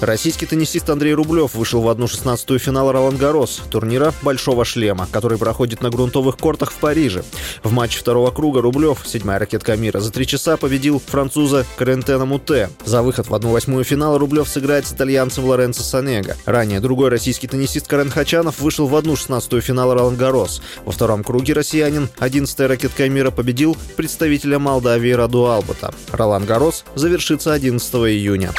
Российский теннисист Андрей Рублев вышел в одну шестнадцатую финала Ролан Гарос, турнира «Большого шлема», который проходит на грунтовых кортах в Париже. В матче второго круга Рублев, седьмая ракетка мира, за три часа победил француза Карентена Муте. За выход в одну восьмую финала Рублев сыграет с итальянцем Лоренцо Санега. Ранее другой российский теннисист Карен Хачанов вышел в одну шестнадцатую финала Ролан Гарос. Во втором круге россиянин, одиннадцатая ракетка мира, победил представителя Молдавии Раду Албата. Ролан Гарос завершится 11 июня.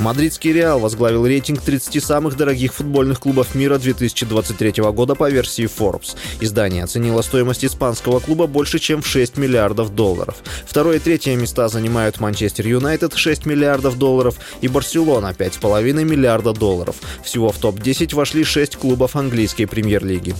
Мадридский Реал возглавил рейтинг 30 самых дорогих футбольных клубов мира 2023 года по версии Forbes. Издание оценило стоимость испанского клуба больше, чем в 6 миллиардов долларов. Второе и третье места занимают Манчестер Юнайтед 6 миллиардов долларов и Барселона 5,5 миллиарда долларов. Всего в топ-10 вошли 6 клубов английской премьер-лиги.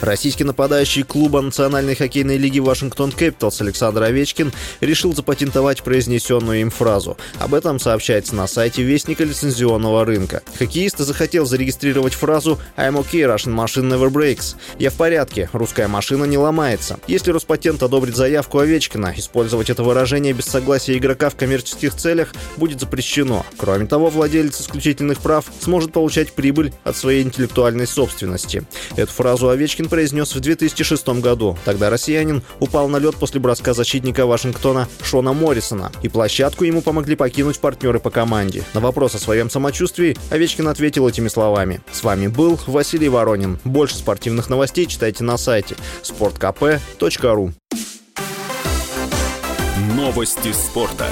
Российский нападающий клуба Национальной хоккейной лиги Вашингтон Кэпиталс Александр Овечкин решил запатентовать произнесенную им фразу. Об этом сообщается на сайте Вестника лицензионного рынка. Хоккеист захотел зарегистрировать фразу «I'm okay, Russian machine never breaks». «Я в порядке, русская машина не ломается». Если Роспатент одобрит заявку Овечкина, использовать это выражение без согласия игрока в коммерческих целях будет запрещено. Кроме того, владелец исключительных прав сможет получать прибыль от своей интеллектуальной собственности. Эту фразу Овечкин произнес в 2006 году. Тогда россиянин упал на лед после броска защитника Вашингтона Шона Моррисона, и площадку ему помогли покинуть партнеры по команде. На вопрос о своем самочувствии Овечкин ответил этими словами. С вами был Василий Воронин. Больше спортивных новостей читайте на сайте sportkp.ru Новости спорта.